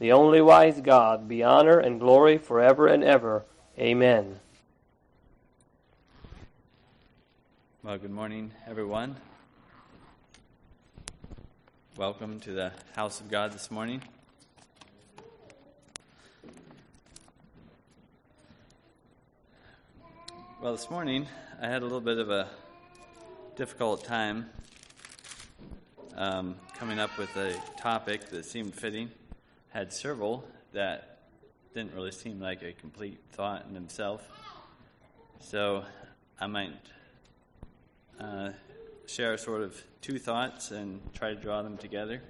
the only wise God, be honor and glory forever and ever. Amen. Well, good morning, everyone. Welcome to the house of God this morning. Well, this morning I had a little bit of a difficult time um, coming up with a topic that seemed fitting had several that didn't really seem like a complete thought in themselves. So I might uh, share sort of two thoughts and try to draw them together.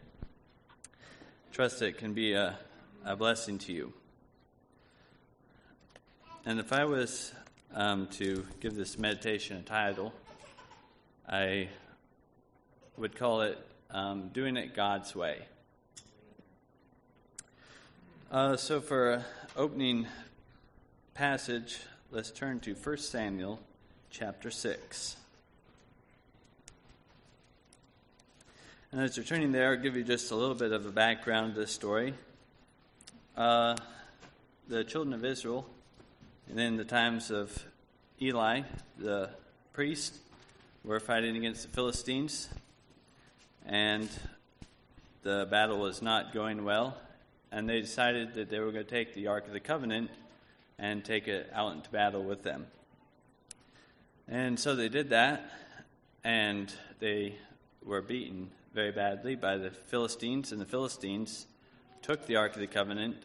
Trust it can be a, a blessing to you. And if I was um, to give this meditation a title, I would call it um, Doing It God's Way. Uh, so, for opening passage, let's turn to 1 Samuel chapter 6. And as you're turning there, I'll give you just a little bit of a background to this story. Uh, the children of Israel, and in the times of Eli, the priest, were fighting against the Philistines, and the battle was not going well and they decided that they were going to take the Ark of the Covenant and take it out into battle with them. And so they did that, and they were beaten very badly by the Philistines, and the Philistines took the Ark of the Covenant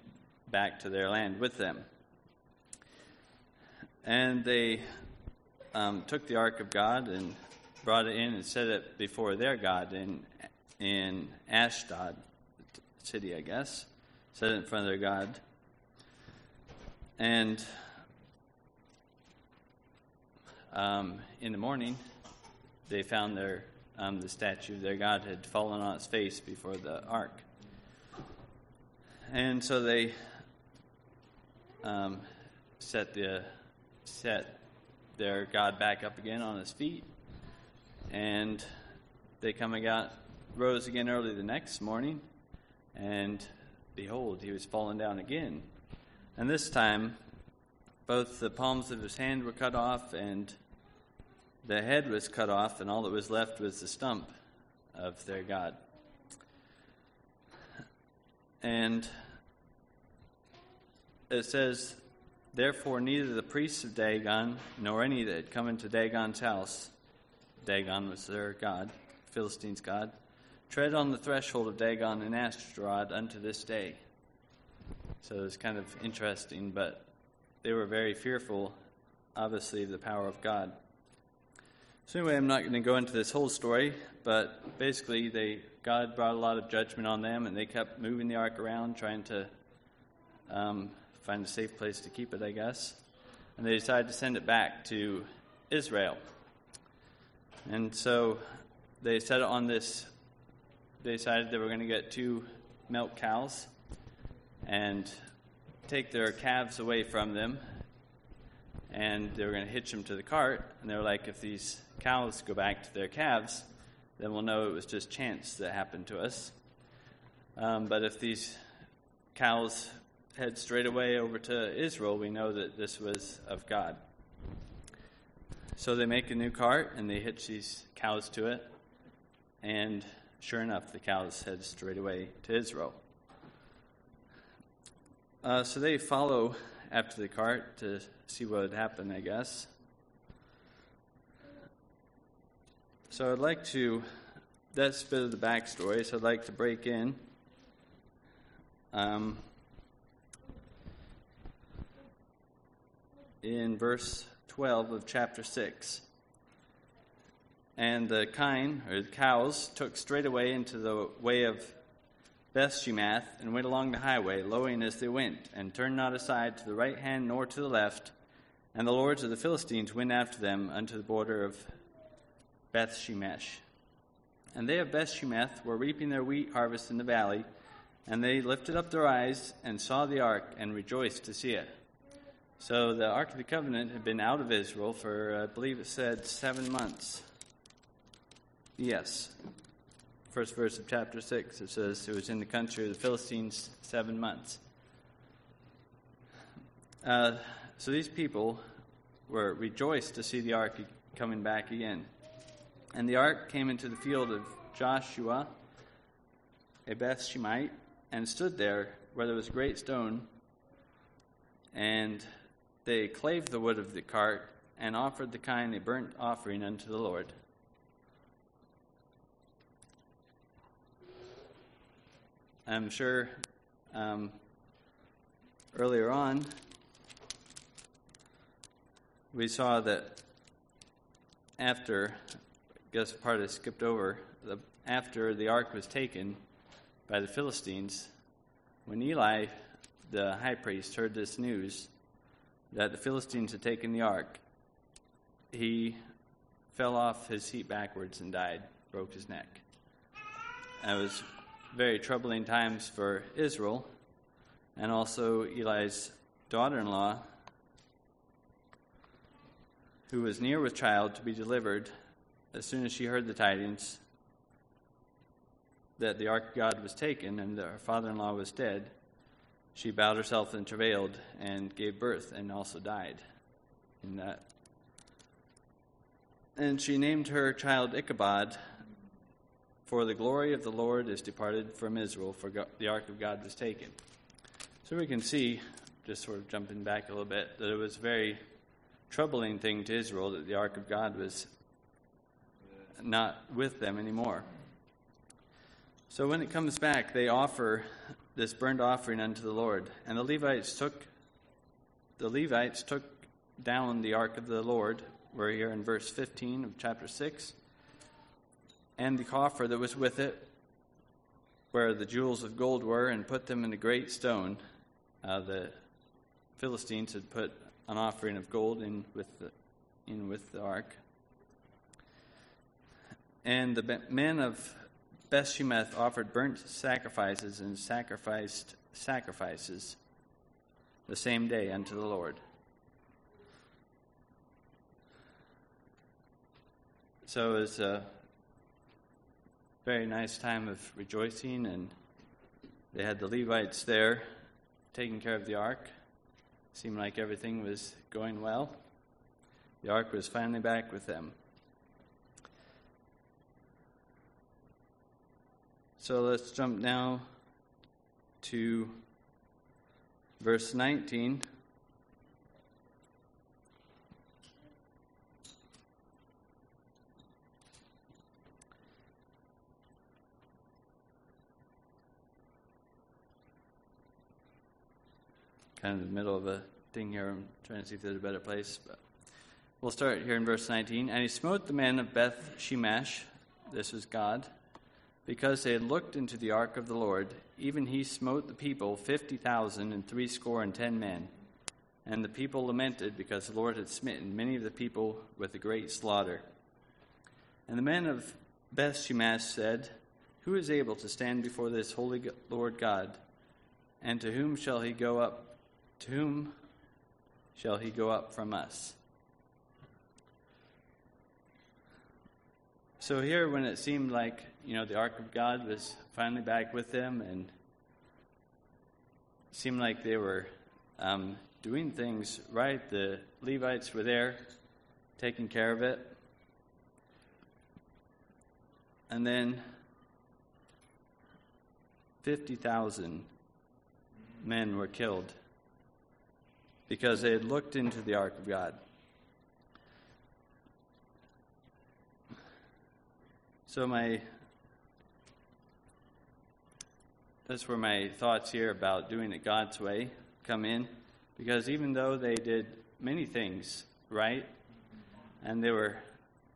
back to their land with them. And they um, took the Ark of God and brought it in and set it before their God in, in Ashdod city, I guess set it in front of their God. And um, in the morning, they found their um, the statue of their God had fallen on its face before the ark. And so they um, set the set their God back up again on his feet, and they coming out rose again early the next morning, and behold, he was fallen down again. And this time, both the palms of his hand were cut off, and the head was cut off, and all that was left was the stump of their God. And it says, Therefore, neither the priests of Dagon nor any that had come into Dagon's house, Dagon was their God, Philistines' God, tread on the threshold of Dagon and Ashtaroth unto this day. So it's kind of interesting, but they were very fearful, obviously, of the power of God. So anyway, I'm not going to go into this whole story, but basically, they God brought a lot of judgment on them, and they kept moving the ark around, trying to um, find a safe place to keep it, I guess. And they decided to send it back to Israel. And so they set it on this they decided they were going to get two milk cows and take their calves away from them. And they were going to hitch them to the cart. And they were like, if these cows go back to their calves, then we'll know it was just chance that happened to us. Um, but if these cows head straight away over to Israel, we know that this was of God. So they make a new cart and they hitch these cows to it. And Sure enough, the cows head straight away to Israel. Uh, so they follow after the cart to see what had happened, I guess. So I'd like to, that's a bit of the backstory, so I'd like to break in. Um, in verse 12 of chapter 6. And the kine, or the cows, took straight away into the way of Beth Shemesh and went along the highway, lowing as they went, and turned not aside to the right hand nor to the left. And the lords of the Philistines went after them unto the border of Beth Shemesh. And they of Beth Shemesh were reaping their wheat harvest in the valley, and they lifted up their eyes and saw the ark and rejoiced to see it. So the Ark of the Covenant had been out of Israel for, I believe it said, seven months. Yes. First verse of chapter 6, it says it was in the country of the Philistines seven months. Uh, so these people were rejoiced to see the ark coming back again. And the ark came into the field of Joshua, a Beth Shemite, and stood there where there was a great stone. And they clave the wood of the cart and offered the kine a burnt offering unto the Lord. I'm sure um, earlier on we saw that after, I guess part of skipped over, the, after the ark was taken by the Philistines, when Eli, the high priest, heard this news, that the Philistines had taken the ark, he fell off his seat backwards and died, broke his neck. it was very troubling times for Israel, and also Eli's daughter in law, who was near with child to be delivered, as soon as she heard the tidings that the ark of God was taken and that her father in law was dead she bowed herself and travailed and gave birth and also died in that. And she named her child Ichabod, for the glory of the Lord is departed from Israel, for God, the ark of God was taken. So we can see, just sort of jumping back a little bit, that it was a very troubling thing to Israel that the ark of God was uh, not with them anymore. So when it comes back, they offer this burnt offering unto the Lord. And the Levites took the Levites took down the ark of the Lord. We're here in verse 15 of chapter 6. And the coffer that was with it, where the jewels of gold were, and put them in a great stone. Uh, the Philistines had put an offering of gold in with the, in with the ark. And the men of Bethshemeth offered burnt sacrifices and sacrificed sacrifices the same day unto the Lord. So it was a very nice time of rejoicing, and they had the Levites there taking care of the ark. Seemed like everything was going well. The ark was finally back with them. So let's jump now to verse 19. Kind of in the middle of a thing here. I'm trying to see if there's a better place. But we'll start here in verse 19. And he smote the men of Beth Shemesh, this was God, because they had looked into the ark of the Lord, even he smote the people fifty thousand and threescore and ten men. And the people lamented because the Lord had smitten many of the people with a great slaughter. And the men of Beth Shemesh said, Who is able to stand before this holy Lord God? And to whom shall he go up? To whom shall he go up from us? So here, when it seemed like you know the ark of God was finally back with them, and seemed like they were um, doing things right. The Levites were there, taking care of it, and then fifty thousand men were killed because they had looked into the ark of God. So my that's where my thoughts here about doing it God's way come in, because even though they did many things right, and they were,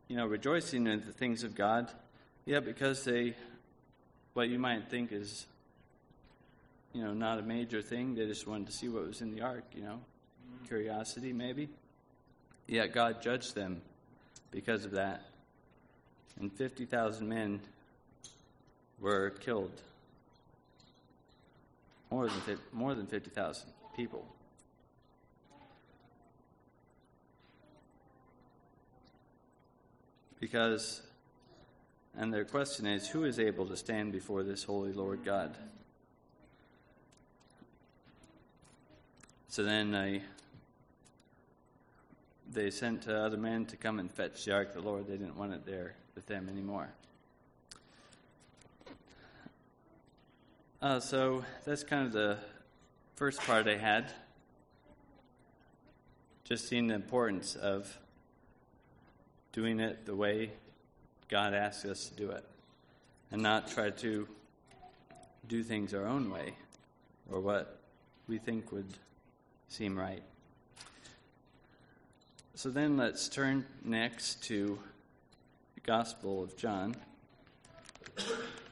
you know, rejoicing in the things of God, yeah, because they, what you might think is you know, not a major thing. They just wanted to see what was in the ark, you know, curiosity maybe. Yet God judged them because of that. And 50,000 men were killed. More than, more than 50,000 people. Because, and their question is who is able to stand before this holy Lord God? So then I, they sent other men to come and fetch the ark of the Lord. They didn't want it there with them anymore. Uh, so that's kind of the first part I had. Just seeing the importance of doing it the way God asks us to do it and not try to do things our own way or what we think would seem right. So then let's turn next to the Gospel of John,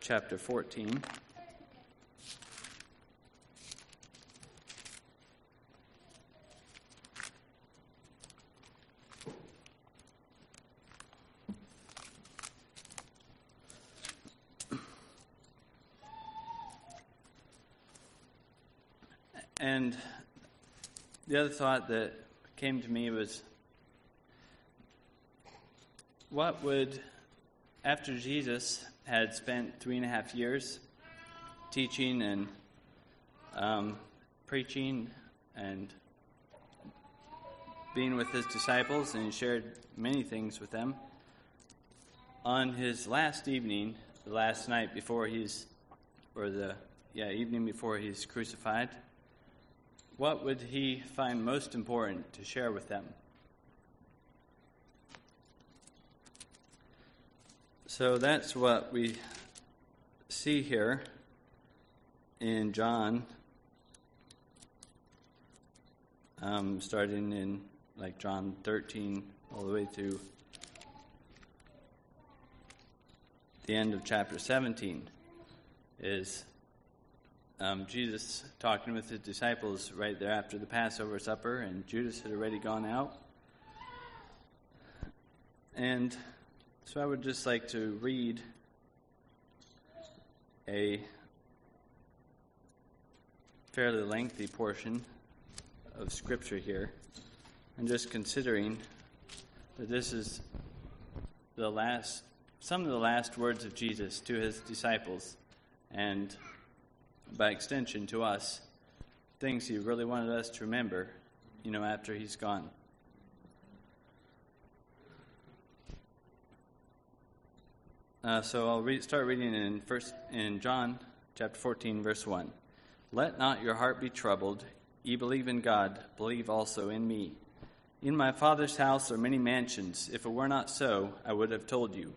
chapter 14. And the other thought that came to me was what would, after Jesus had spent three and a half years teaching and um, preaching and being with his disciples, and shared many things with them, on his last evening, the last night before he's, or the, yeah, evening before he's crucified, what would he find most important to share with them? So that's what we see here in John, um, starting in like John 13 all the way through the end of chapter 17 is um, Jesus talking with his disciples right there after the Passover supper, and Judas had already gone out. And so I would just like to read a fairly lengthy portion of Scripture here, and just considering that this is the last, some of the last words of Jesus to his disciples, and by extension to us, things he really wanted us to remember, you know, after he's gone. Uh, so I'll read, start reading in first in John chapter 14, verse 1. Let not your heart be troubled. Ye believe in God, believe also in me. In my Father's house are many mansions. If it were not so, I would have told you.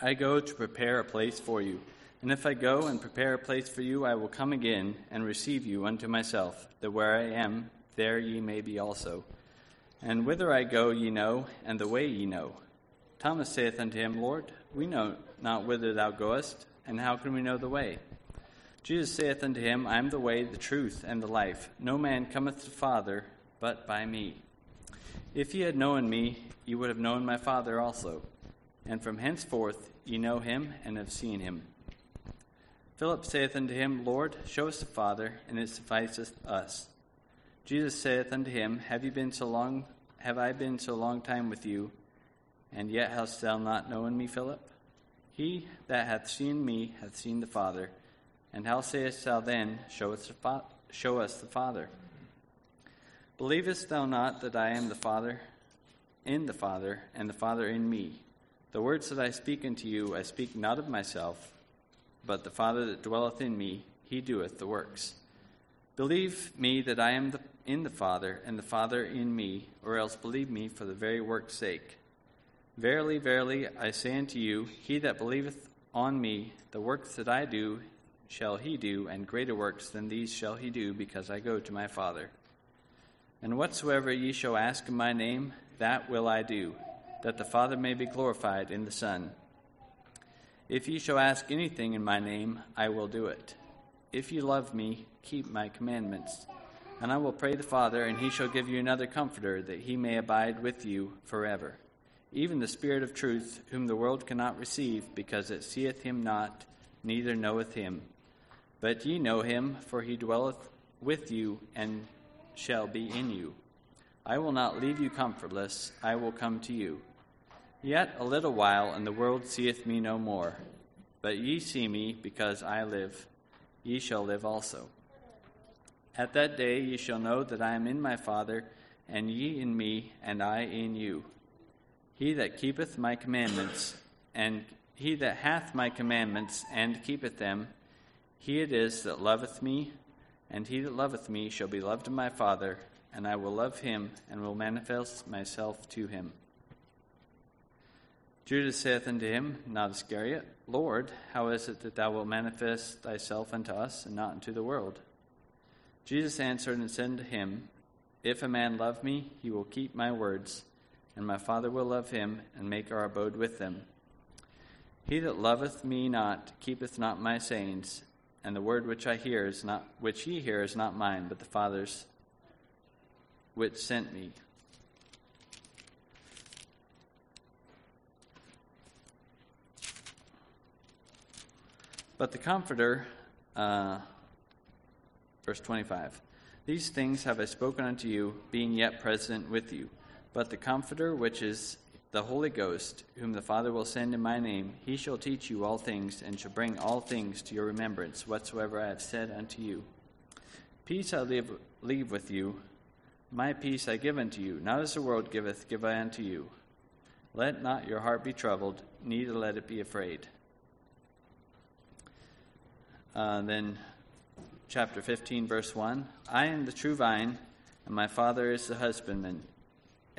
I go to prepare a place for you. And if I go and prepare a place for you, I will come again and receive you unto myself, that where I am, there ye may be also. And whither I go ye know, and the way ye know. Thomas saith unto him, Lord, we know not whither thou goest, and how can we know the way? Jesus saith unto him, I am the way, the truth, and the life. No man cometh to the Father but by me. If ye had known me, ye would have known my Father also. And from henceforth ye know him and have seen him. Philip saith unto him, Lord, show us the Father, and it sufficeth us. Jesus saith unto him, Have you been so long have I been so long time with you, and yet hast thou not known me, Philip? He that hath seen me hath seen the Father. And how sayest thou then, Show us the, fa- show us the Father? Believest thou not that I am the Father, in the Father, and the Father in me? The words that I speak unto you, I speak not of myself but the Father that dwelleth in me, he doeth the works. Believe me that I am the, in the Father, and the Father in me, or else believe me for the very work's sake. Verily, verily, I say unto you, he that believeth on me, the works that I do shall he do, and greater works than these shall he do, because I go to my Father. And whatsoever ye shall ask in my name, that will I do, that the Father may be glorified in the Son. If ye shall ask anything in my name, I will do it. If ye love me, keep my commandments. And I will pray the Father, and he shall give you another Comforter, that he may abide with you forever. Even the Spirit of truth, whom the world cannot receive, because it seeth him not, neither knoweth him. But ye know him, for he dwelleth with you, and shall be in you. I will not leave you comfortless, I will come to you. Yet a little while, and the world seeth me no more. But ye see me, because I live. Ye shall live also. At that day ye shall know that I am in my Father, and ye in me, and I in you. He that keepeth my commandments, and he that hath my commandments, and keepeth them, he it is that loveth me, and he that loveth me shall be loved of my Father, and I will love him, and will manifest myself to him. Judas saith unto him, not Iscariot, Lord, how is it that thou wilt manifest thyself unto us, and not unto the world? Jesus answered and said unto him, If a man love me, he will keep my words, and my Father will love him, and make our abode with them. He that loveth me not keepeth not my sayings, and the word which I hear is not which ye hear is not mine, but the Father's which sent me. But the Comforter, uh, verse 25, these things have I spoken unto you, being yet present with you. But the Comforter, which is the Holy Ghost, whom the Father will send in my name, he shall teach you all things, and shall bring all things to your remembrance, whatsoever I have said unto you. Peace I leave, leave with you, my peace I give unto you, not as the world giveth, give I unto you. Let not your heart be troubled, neither let it be afraid. Uh, then, chapter 15, verse 1 I am the true vine, and my Father is the husbandman.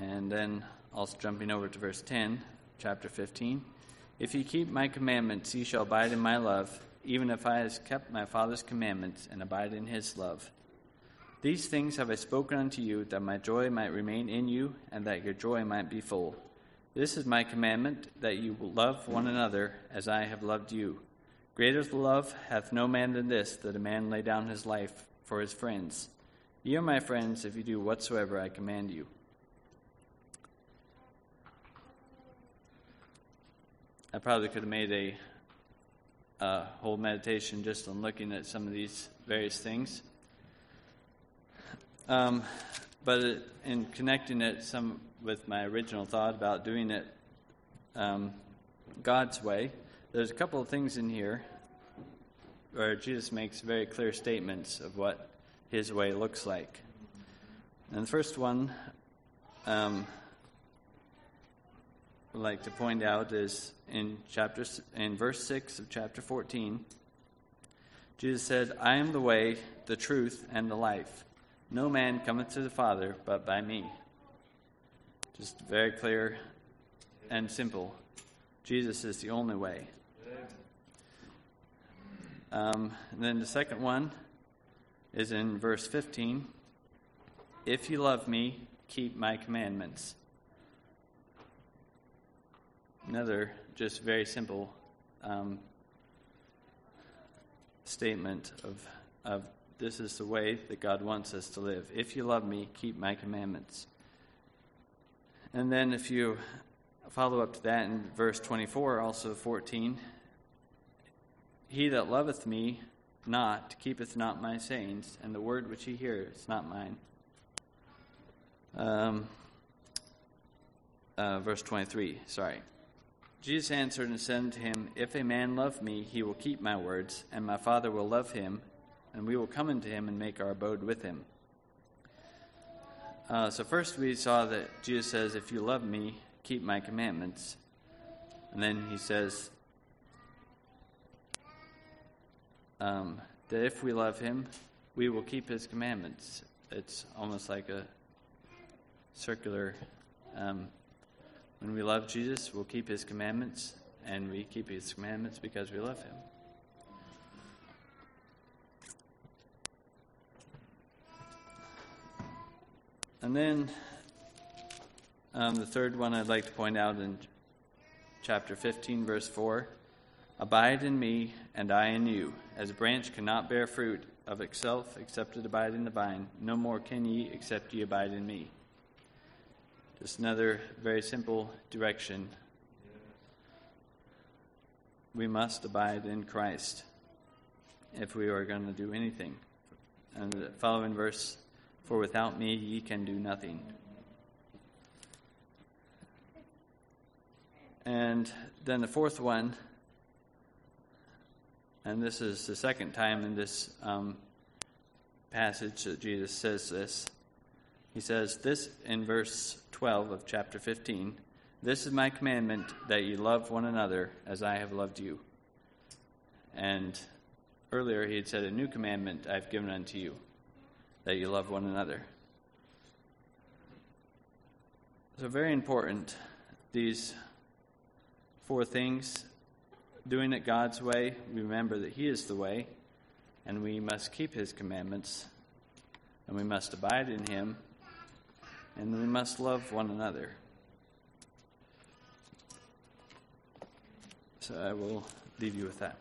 And then also jumping over to verse 10, chapter 15. If ye keep my commandments, ye shall abide in my love, even if I have kept my Father's commandments and abide in his love. These things have I spoken unto you, that my joy might remain in you, and that your joy might be full. This is my commandment, that you love one another as I have loved you. Greater love hath no man than this, that a man lay down his life for his friends. Ye are my friends if you do whatsoever I command you. I probably could have made a uh, whole meditation just on looking at some of these various things. Um, but it, in connecting it some with my original thought about doing it um, God's way, there's a couple of things in here where Jesus makes very clear statements of what his way looks like. And the first one um, like to point out is in chapter in verse six of chapter fourteen. Jesus said, "I am the way, the truth, and the life. No man cometh to the Father but by me." Just very clear and simple. Jesus is the only way. Um, and then the second one is in verse 15 If you love me, keep my commandments. Another just very simple um, statement of, of this is the way that God wants us to live. If you love me, keep my commandments. And then if you follow up to that in verse 24, also 14, he that loveth me not keepeth not my sayings, and the word which he hears is not mine. Um, uh, verse 23, sorry. Jesus answered and said unto him, If a man love me, he will keep my words, and my Father will love him, and we will come unto him and make our abode with him. Uh, so, first we saw that Jesus says, If you love me, keep my commandments. And then he says, um, that if we love him, we will keep his commandments. It's almost like a circular. Um, when we love Jesus, we'll keep his commandments, and we keep his commandments because we love him. And then um, the third one I'd like to point out in chapter 15, verse 4 Abide in me, and I in you. As a branch cannot bear fruit of itself except it abide in the vine, no more can ye except ye abide in me. Just another very simple direction. We must abide in Christ if we are going to do anything. And the following verse For without me ye can do nothing. And then the fourth one, and this is the second time in this um, passage that Jesus says this. He says this in verse 12 of chapter 15 This is my commandment that you love one another as I have loved you. And earlier he had said, A new commandment I've given unto you, that you love one another. So, very important, these four things doing it God's way, remember that He is the way, and we must keep His commandments, and we must abide in Him, and we must love one another. So I will leave you with that.